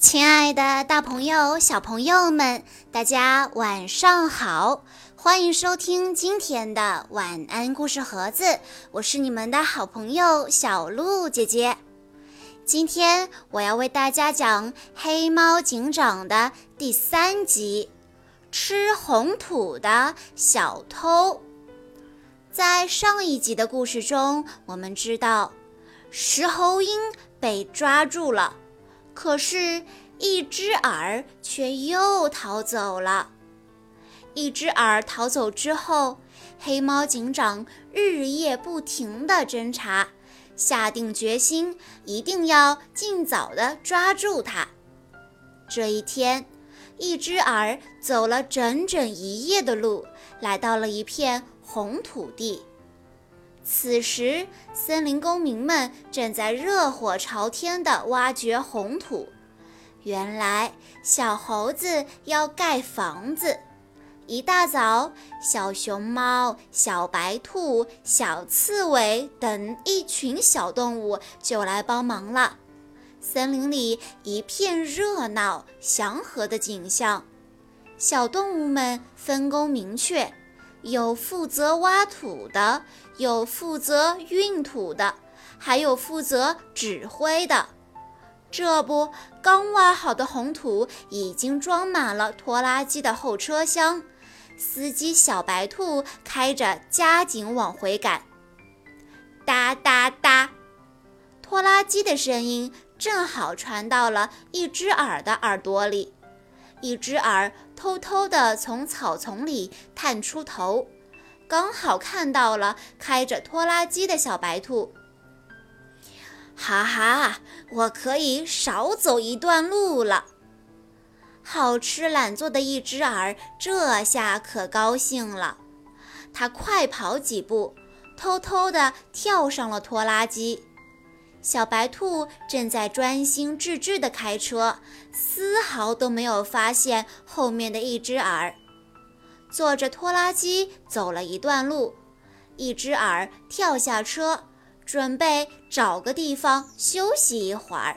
亲爱的，大朋友、小朋友们，大家晚上好！欢迎收听今天的晚安故事盒子，我是你们的好朋友小鹿姐姐。今天我要为大家讲《黑猫警长》的第三集《吃红土的小偷》。在上一集的故事中，我们知道石猴鹰被抓住了。可是，一只耳却又逃走了。一只耳逃走之后，黑猫警长日夜不停地侦查，下定决心一定要尽早地抓住它。这一天，一只耳走了整整一夜的路，来到了一片红土地。此时，森林公民们正在热火朝天地挖掘红土。原来，小猴子要盖房子。一大早，小熊猫、小白兔、小刺猬等一群小动物就来帮忙了。森林里一片热闹、祥和的景象。小动物们分工明确。有负责挖土的，有负责运土的，还有负责指挥的。这不，刚挖好的红土已经装满了拖拉机的后车厢，司机小白兔开着加紧往回赶。哒哒哒，拖拉机的声音正好传到了一只耳的耳朵里。一只耳偷偷地从草丛里探出头，刚好看到了开着拖拉机的小白兔。哈哈，我可以少走一段路了。好吃懒做的一只耳这下可高兴了，它快跑几步，偷偷地跳上了拖拉机。小白兔正在专心致志地开车，丝毫都没有发现后面的一只耳。坐着拖拉机走了一段路，一只耳跳下车，准备找个地方休息一会儿。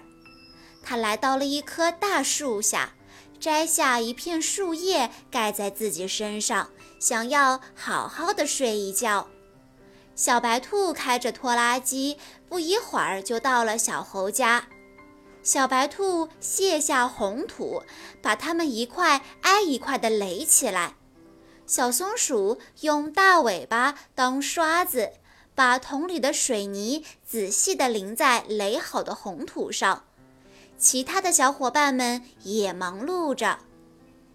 他来到了一棵大树下，摘下一片树叶盖在自己身上，想要好好的睡一觉。小白兔开着拖拉机，不一会儿就到了小猴家。小白兔卸下红土，把它们一块挨一块地垒起来。小松鼠用大尾巴当刷子，把桶里的水泥仔细地淋在垒好的红土上。其他的小伙伴们也忙碌着。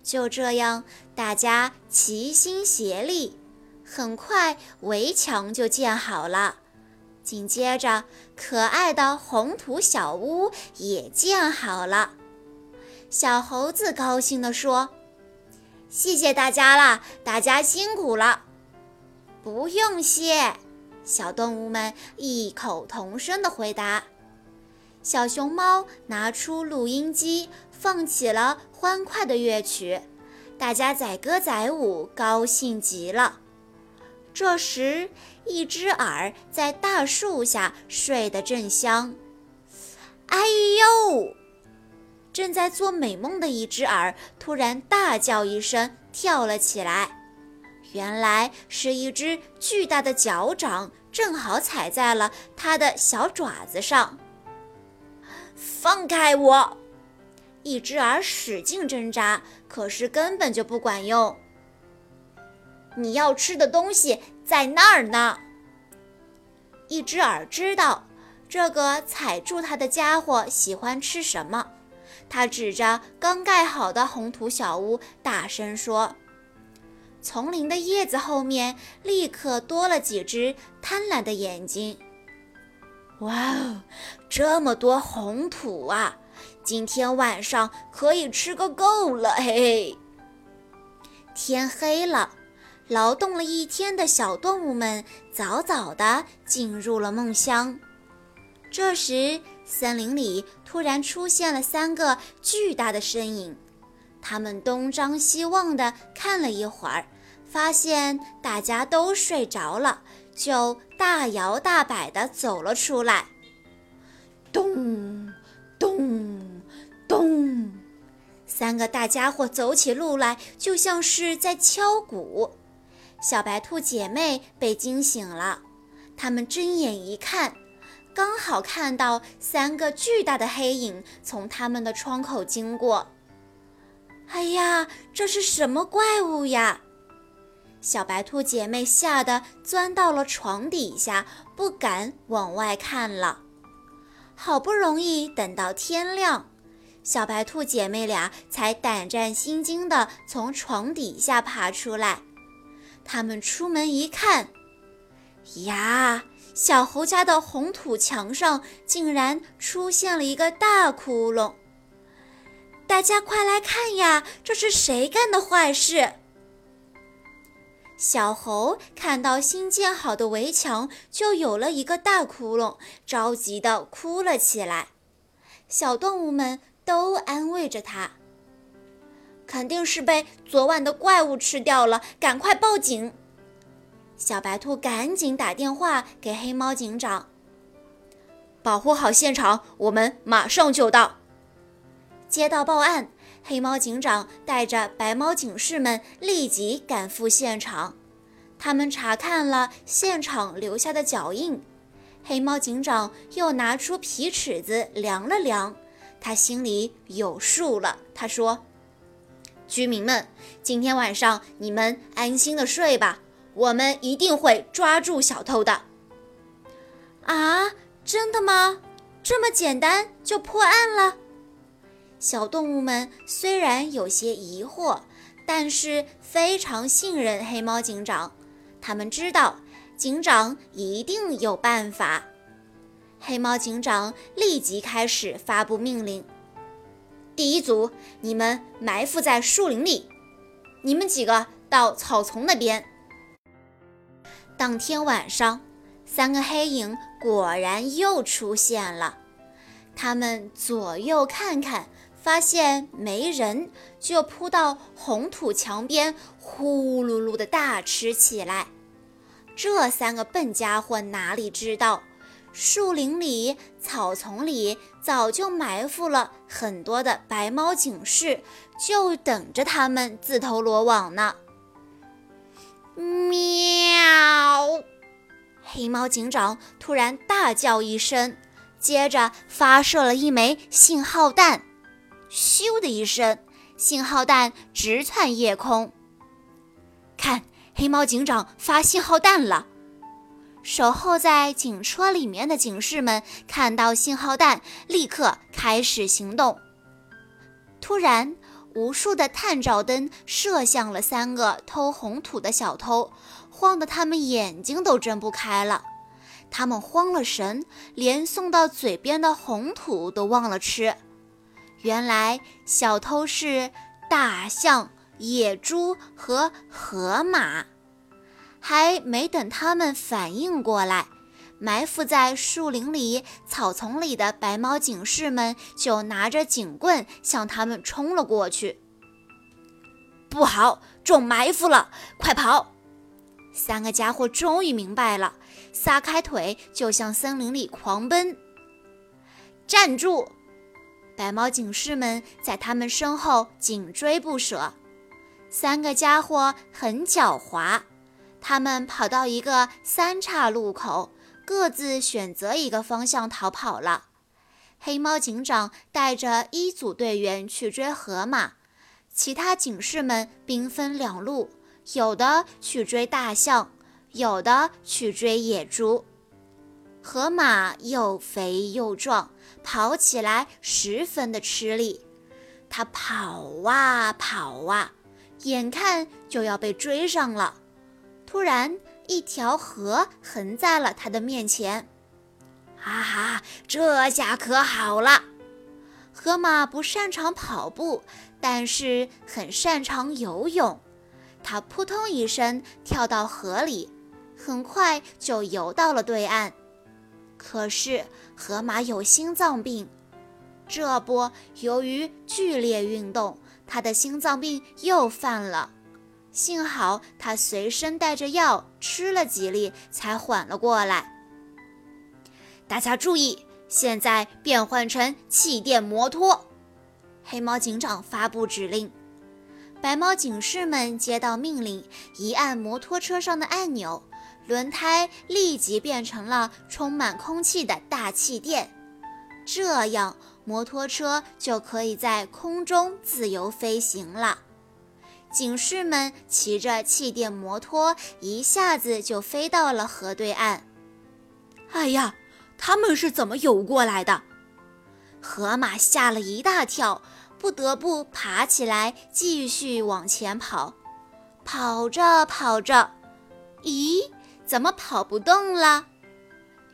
就这样，大家齐心协力。很快，围墙就建好了。紧接着，可爱的红土小屋也建好了。小猴子高兴地说：“谢谢大家了，大家辛苦了。”不用谢，小动物们异口同声地回答。小熊猫拿出录音机，放起了欢快的乐曲，大家载歌载舞，高兴极了。这时，一只耳在大树下睡得正香。哎呦！正在做美梦的一只耳突然大叫一声，跳了起来。原来是一只巨大的脚掌正好踩在了它的小爪子上。放开我！一只耳使劲挣扎，可是根本就不管用。你要吃的东西在那儿呢。一只耳知道这个踩住它的家伙喜欢吃什么，它指着刚盖好的红土小屋，大声说：“丛林的叶子后面立刻多了几只贪婪的眼睛。”哇哦，这么多红土啊！今天晚上可以吃个够了，嘿嘿。天黑了。劳动了一天的小动物们早早地进入了梦乡。这时，森林里突然出现了三个巨大的身影。他们东张西望地看了一会儿，发现大家都睡着了，就大摇大摆地走了出来。咚咚咚！三个大家伙走起路来就像是在敲鼓。小白兔姐妹被惊醒了，她们睁眼一看，刚好看到三个巨大的黑影从他们的窗口经过。哎呀，这是什么怪物呀！小白兔姐妹吓得钻到了床底下，不敢往外看了。好不容易等到天亮，小白兔姐妹俩才胆战心惊地从床底下爬出来。他们出门一看，呀，小猴家的红土墙上竟然出现了一个大窟窿！大家快来看呀，这是谁干的坏事？小猴看到新建好的围墙就有了一个大窟窿，着急的哭了起来。小动物们都安慰着他：“肯定是被昨晚的怪物吃掉了，赶快报警！”小白兔赶紧打电话给黑猫警长：“保护好现场，我们马上就到。”接到报案。黑猫警长带着白猫警士们立即赶赴现场，他们查看了现场留下的脚印。黑猫警长又拿出皮尺子量了量，他心里有数了。他说：“居民们，今天晚上你们安心的睡吧，我们一定会抓住小偷的。”啊，真的吗？这么简单就破案了？小动物们虽然有些疑惑，但是非常信任黑猫警长。他们知道警长一定有办法。黑猫警长立即开始发布命令：“第一组，你们埋伏在树林里；你们几个到草丛那边。”当天晚上，三个黑影果然又出现了。他们左右看看。发现没人，就扑到红土墙边，呼噜噜的大吃起来。这三个笨家伙哪里知道，树林里、草丛里早就埋伏了很多的白猫警士，就等着他们自投罗网呢。喵！黑猫警长突然大叫一声，接着发射了一枚信号弹。咻的一声，信号弹直窜夜空。看，黑猫警长发信号弹了。守候在警车里面的警士们看到信号弹，立刻开始行动。突然，无数的探照灯射向了三个偷红土的小偷，慌得他们眼睛都睁不开了。他们慌了神，连送到嘴边的红土都忘了吃。原来小偷是大象、野猪和河马，还没等他们反应过来，埋伏在树林里、草丛里的白猫警士们就拿着警棍向他们冲了过去。不好，中埋伏了！快跑！三个家伙终于明白了，撒开腿就向森林里狂奔。站住！白猫警士们在他们身后紧追不舍。三个家伙很狡猾，他们跑到一个三岔路口，各自选择一个方向逃跑了。黑猫警长带着一组队员去追河马，其他警士们兵分两路，有的去追大象，有的去追野猪。河马又肥又壮，跑起来十分的吃力。它跑啊跑啊，眼看就要被追上了。突然，一条河横在了他的面前。哈哈，这下可好了！河马不擅长跑步，但是很擅长游泳。它扑通一声跳到河里，很快就游到了对岸。可是河马有心脏病，这不，由于剧烈运动，他的心脏病又犯了。幸好他随身带着药，吃了几粒才缓了过来。大家注意，现在变换成气垫摩托。黑猫警长发布指令。白猫警士们接到命令，一按摩托车上的按钮，轮胎立即变成了充满空气的大气垫，这样摩托车就可以在空中自由飞行了。警士们骑着气垫摩托，一下子就飞到了河对岸。哎呀，他们是怎么游过来的？河马吓了一大跳。不得不爬起来，继续往前跑。跑着跑着，咦，怎么跑不动了？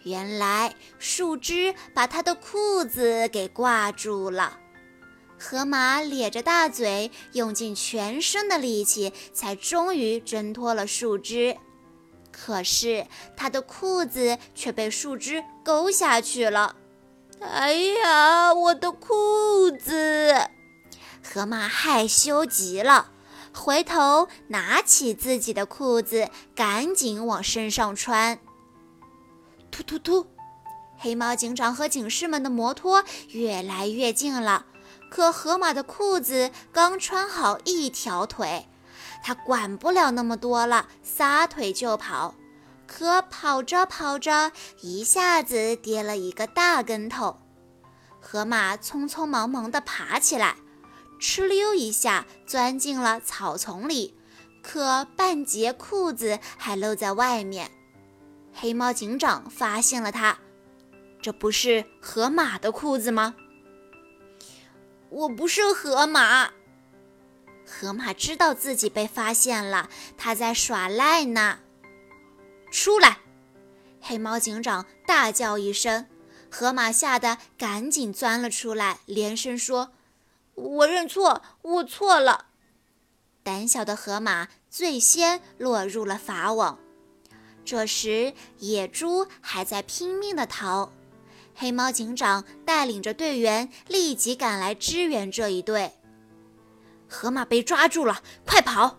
原来树枝把他的裤子给挂住了。河马咧着大嘴，用尽全身的力气，才终于挣脱了树枝。可是他的裤子却被树枝勾下去了。哎呀，我的裤子！河马害羞极了，回头拿起自己的裤子，赶紧往身上穿。突突突！黑猫警长和警士们的摩托越来越近了，可河马的裤子刚穿好一条腿，他管不了那么多了，撒腿就跑。可跑着跑着，一下子跌了一个大跟头。河马匆匆忙忙地爬起来。哧溜一下钻进了草丛里，可半截裤子还露在外面。黑猫警长发现了他，这不是河马的裤子吗？我不是河马。河马知道自己被发现了，他在耍赖呢。出来！黑猫警长大叫一声，河马吓得赶紧钻了出来，连声说。我认错，我错了。胆小的河马最先落入了法网。这时，野猪还在拼命地逃。黑猫警长带领着队员立即赶来支援这一队。河马被抓住了，快跑！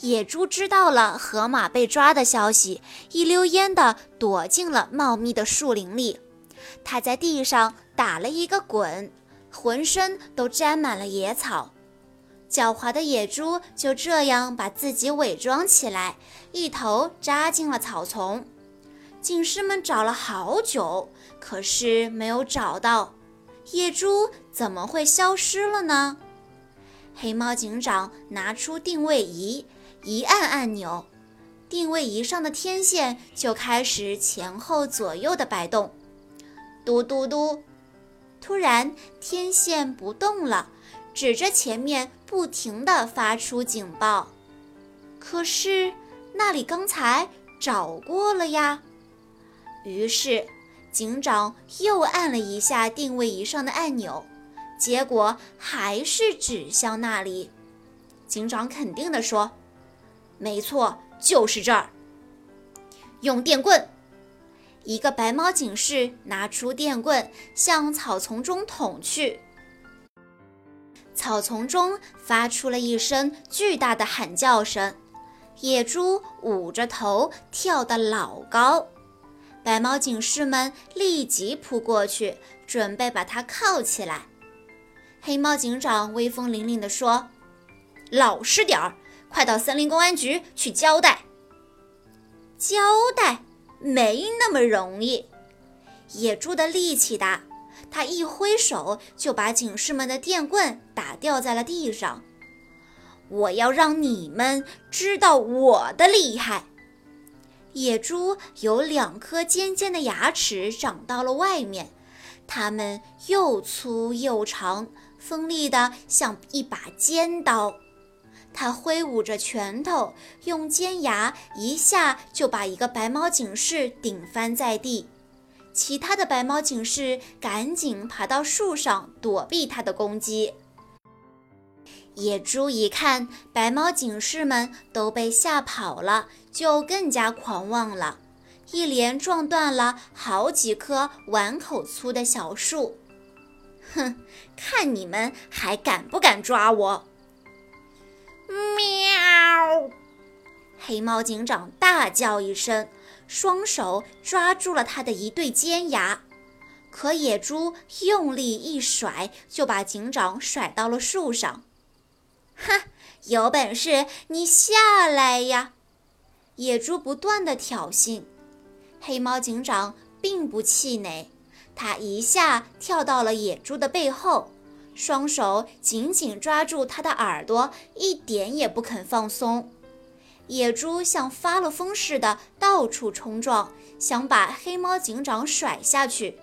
野猪知道了河马被抓的消息，一溜烟地躲进了茂密的树林里。他在地上打了一个滚。浑身都沾满了野草，狡猾的野猪就这样把自己伪装起来，一头扎进了草丛。警士们找了好久，可是没有找到野猪，怎么会消失了呢？黑猫警长拿出定位仪，一按按钮，定位仪上的天线就开始前后左右的摆动，嘟嘟嘟。突然，天线不动了，指着前面不停地发出警报。可是那里刚才找过了呀。于是警长又按了一下定位仪上的按钮，结果还是指向那里。警长肯定地说：“没错，就是这儿。”用电棍。一个白猫警士拿出电棍，向草丛中捅去。草丛中发出了一声巨大的喊叫声，野猪捂着头跳得老高。白猫警士们立即扑过去，准备把它铐起来。黑猫警长威风凛凛地说：“老实点儿，快到森林公安局去交代。”交代。没那么容易，野猪的力气大，他一挥手就把警士们的电棍打掉在了地上。我要让你们知道我的厉害！野猪有两颗尖尖的牙齿长到了外面，它们又粗又长，锋利的像一把尖刀。他挥舞着拳头，用尖牙一下就把一个白猫警士顶翻在地。其他的白猫警士赶紧爬到树上躲避他的攻击。野猪一看白猫警士们都被吓跑了，就更加狂妄了，一连撞断了好几棵碗口粗的小树。哼，看你们还敢不敢抓我！喵！黑猫警长大叫一声，双手抓住了他的一对尖牙。可野猪用力一甩，就把警长甩到了树上。哼，有本事你下来呀！野猪不断的挑衅。黑猫警长并不气馁，他一下跳到了野猪的背后，双手紧紧抓住它的耳朵，一点也不肯放松。野猪像发了疯似的到处冲撞，想把黑猫警长甩下去。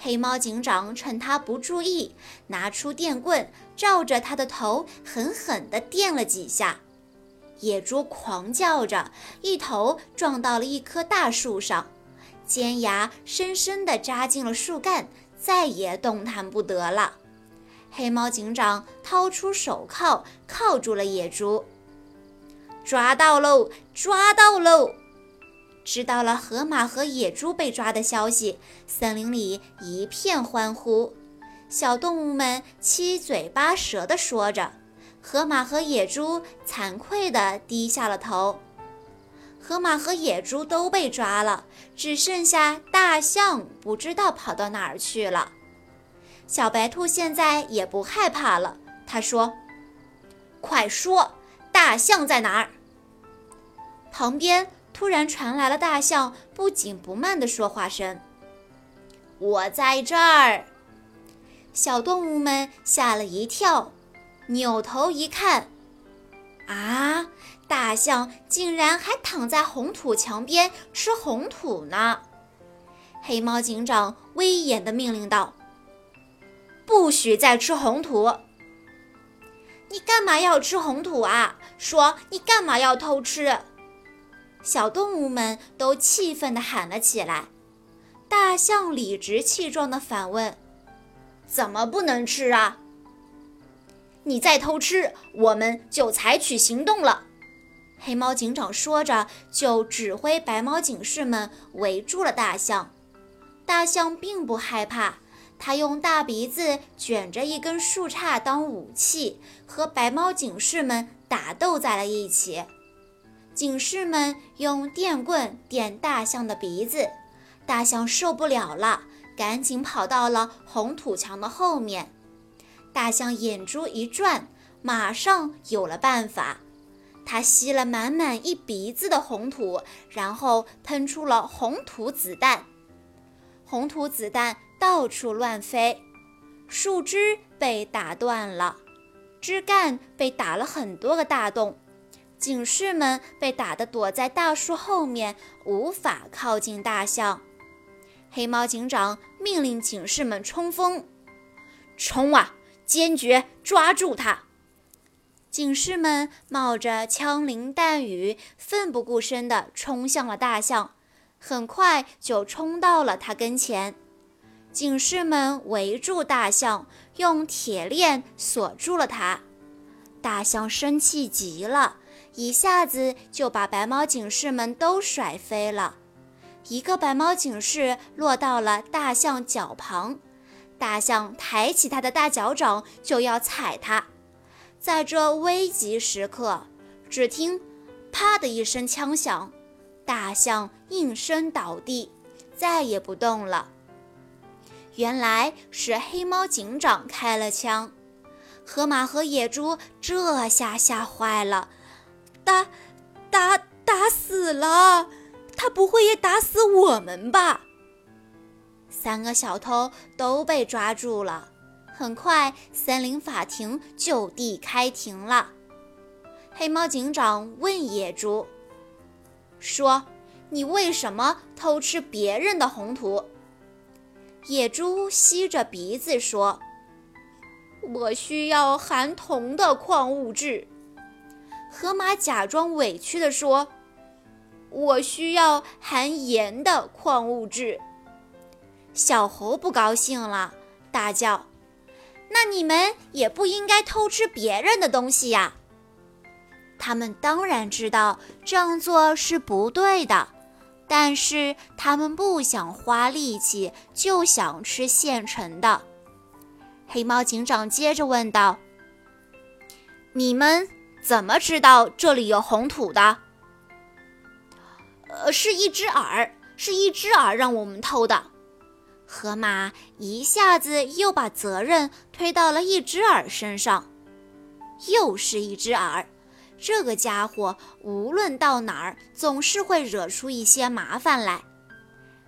黑猫警长趁他不注意，拿出电棍，照着他的头狠狠地电了几下。野猪狂叫着，一头撞到了一棵大树上，尖牙深深地扎进了树干，再也动弹不得了。黑猫警长掏出手铐，铐住了野猪。抓到喽！抓到喽！知道了河马和野猪被抓的消息，森林里一片欢呼。小动物们七嘴八舌地说着，河马和野猪惭愧地低下了头。河马和野猪都被抓了，只剩下大象不知道跑到哪儿去了。小白兔现在也不害怕了，他说：“快说，大象在哪儿？”旁边。突然传来了大象不紧不慢的说话声：“我在这儿。”小动物们吓了一跳，扭头一看，啊，大象竟然还躺在红土墙边吃红土呢！黑猫警长威严地命令道：“不许再吃红土！你干嘛要吃红土啊？说你干嘛要偷吃？”小动物们都气愤地喊了起来。大象理直气壮地反问：“怎么不能吃啊？你再偷吃，我们就采取行动了。”黑猫警长说着，就指挥白猫警士们围住了大象。大象并不害怕，它用大鼻子卷着一根树杈当武器，和白猫警士们打斗在了一起。警士们用电棍电大象的鼻子，大象受不了了，赶紧跑到了红土墙的后面。大象眼珠一转，马上有了办法。它吸了满满一鼻子的红土，然后喷出了红土子弹。红土子弹到处乱飞，树枝被打断了，枝干被打了很多个大洞。警士们被打得躲在大树后面，无法靠近大象。黑猫警长命令警士们冲锋，冲啊！坚决抓住他！警士们冒着枪林弹雨，奋不顾身地冲向了大象，很快就冲到了他跟前。警士们围住大象，用铁链锁住了它。大象生气极了。一下子就把白猫警士们都甩飞了，一个白猫警士落到了大象脚旁，大象抬起它的大脚掌就要踩它。在这危急时刻，只听“啪”的一声枪响，大象应声倒地，再也不动了。原来是黑猫警长开了枪，河马和野猪这下吓坏了。打，打，打死了！他不会也打死我们吧？三个小偷都被抓住了。很快，森林法庭就地开庭了。黑猫警长问野猪：“说，你为什么偷吃别人的红土？”野猪吸着鼻子说：“我需要含铜的矿物质。”河马假装委屈地说：“我需要含盐的矿物质。”小猴不高兴了，大叫：“那你们也不应该偷吃别人的东西呀！”他们当然知道这样做是不对的，但是他们不想花力气，就想吃现成的。黑猫警长接着问道：“你们？”怎么知道这里有红土的？呃，是一只耳，是一只耳让我们偷的。河马一下子又把责任推到了一只耳身上，又是一只耳。这个家伙无论到哪儿，总是会惹出一些麻烦来。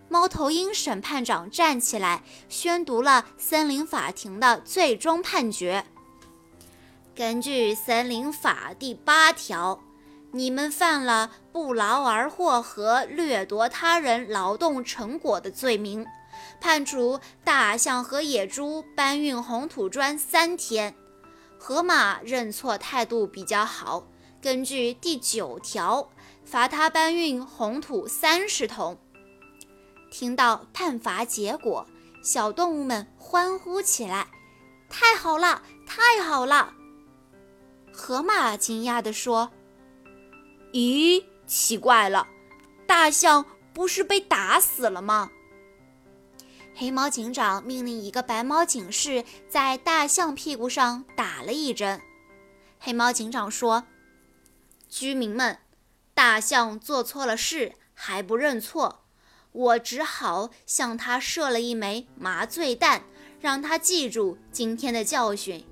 猫头鹰审判长站起来，宣读了森林法庭的最终判决。根据森林法第八条，你们犯了不劳而获和掠夺他人劳动成果的罪名，判处大象和野猪搬运红土砖三天。河马认错态度比较好。根据第九条，罚他搬运红土三十桶。听到判罚结果，小动物们欢呼起来：“太好了，太好了！”河马惊讶地说：“咦，奇怪了，大象不是被打死了吗？”黑猫警长命令一个白猫警士在大象屁股上打了一针。黑猫警长说。居民们，大象做错了事还不认错，我只好向他射了一枚麻醉弹，让他记住今天的教训。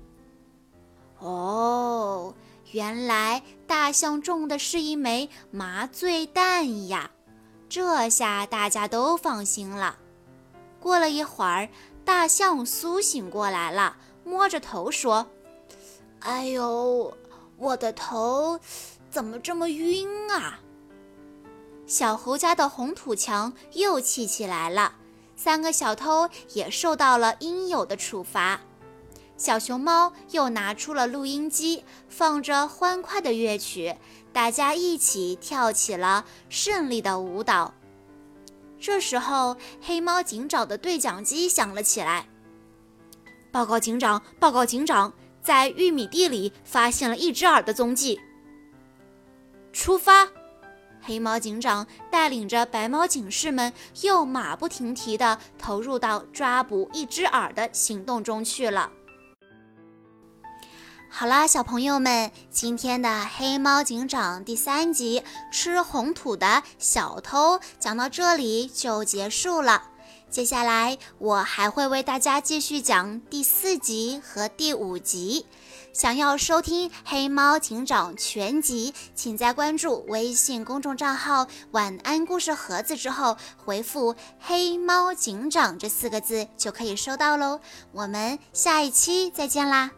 哦，原来大象中的是一枚麻醉弹呀！这下大家都放心了。过了一会儿，大象苏醒过来了，摸着头说：“哎呦，我的头！”怎么这么晕啊？小猴家的红土墙又砌起来了，三个小偷也受到了应有的处罚。小熊猫又拿出了录音机，放着欢快的乐曲，大家一起跳起了胜利的舞蹈。这时候，黑猫警长的对讲机响了起来：“报告警长，报告警长，在玉米地里发现了一只耳的踪迹。”出发！黑猫警长带领着白猫警士们，又马不停蹄地投入到抓捕一只耳的行动中去了。好啦，小朋友们，今天的《黑猫警长》第三集《吃红土的小偷》讲到这里就结束了。接下来我还会为大家继续讲第四集和第五集。想要收听《黑猫警长》全集，请在关注微信公众账号“晚安故事盒子”之后，回复“黑猫警长”这四个字就可以收到喽。我们下一期再见啦！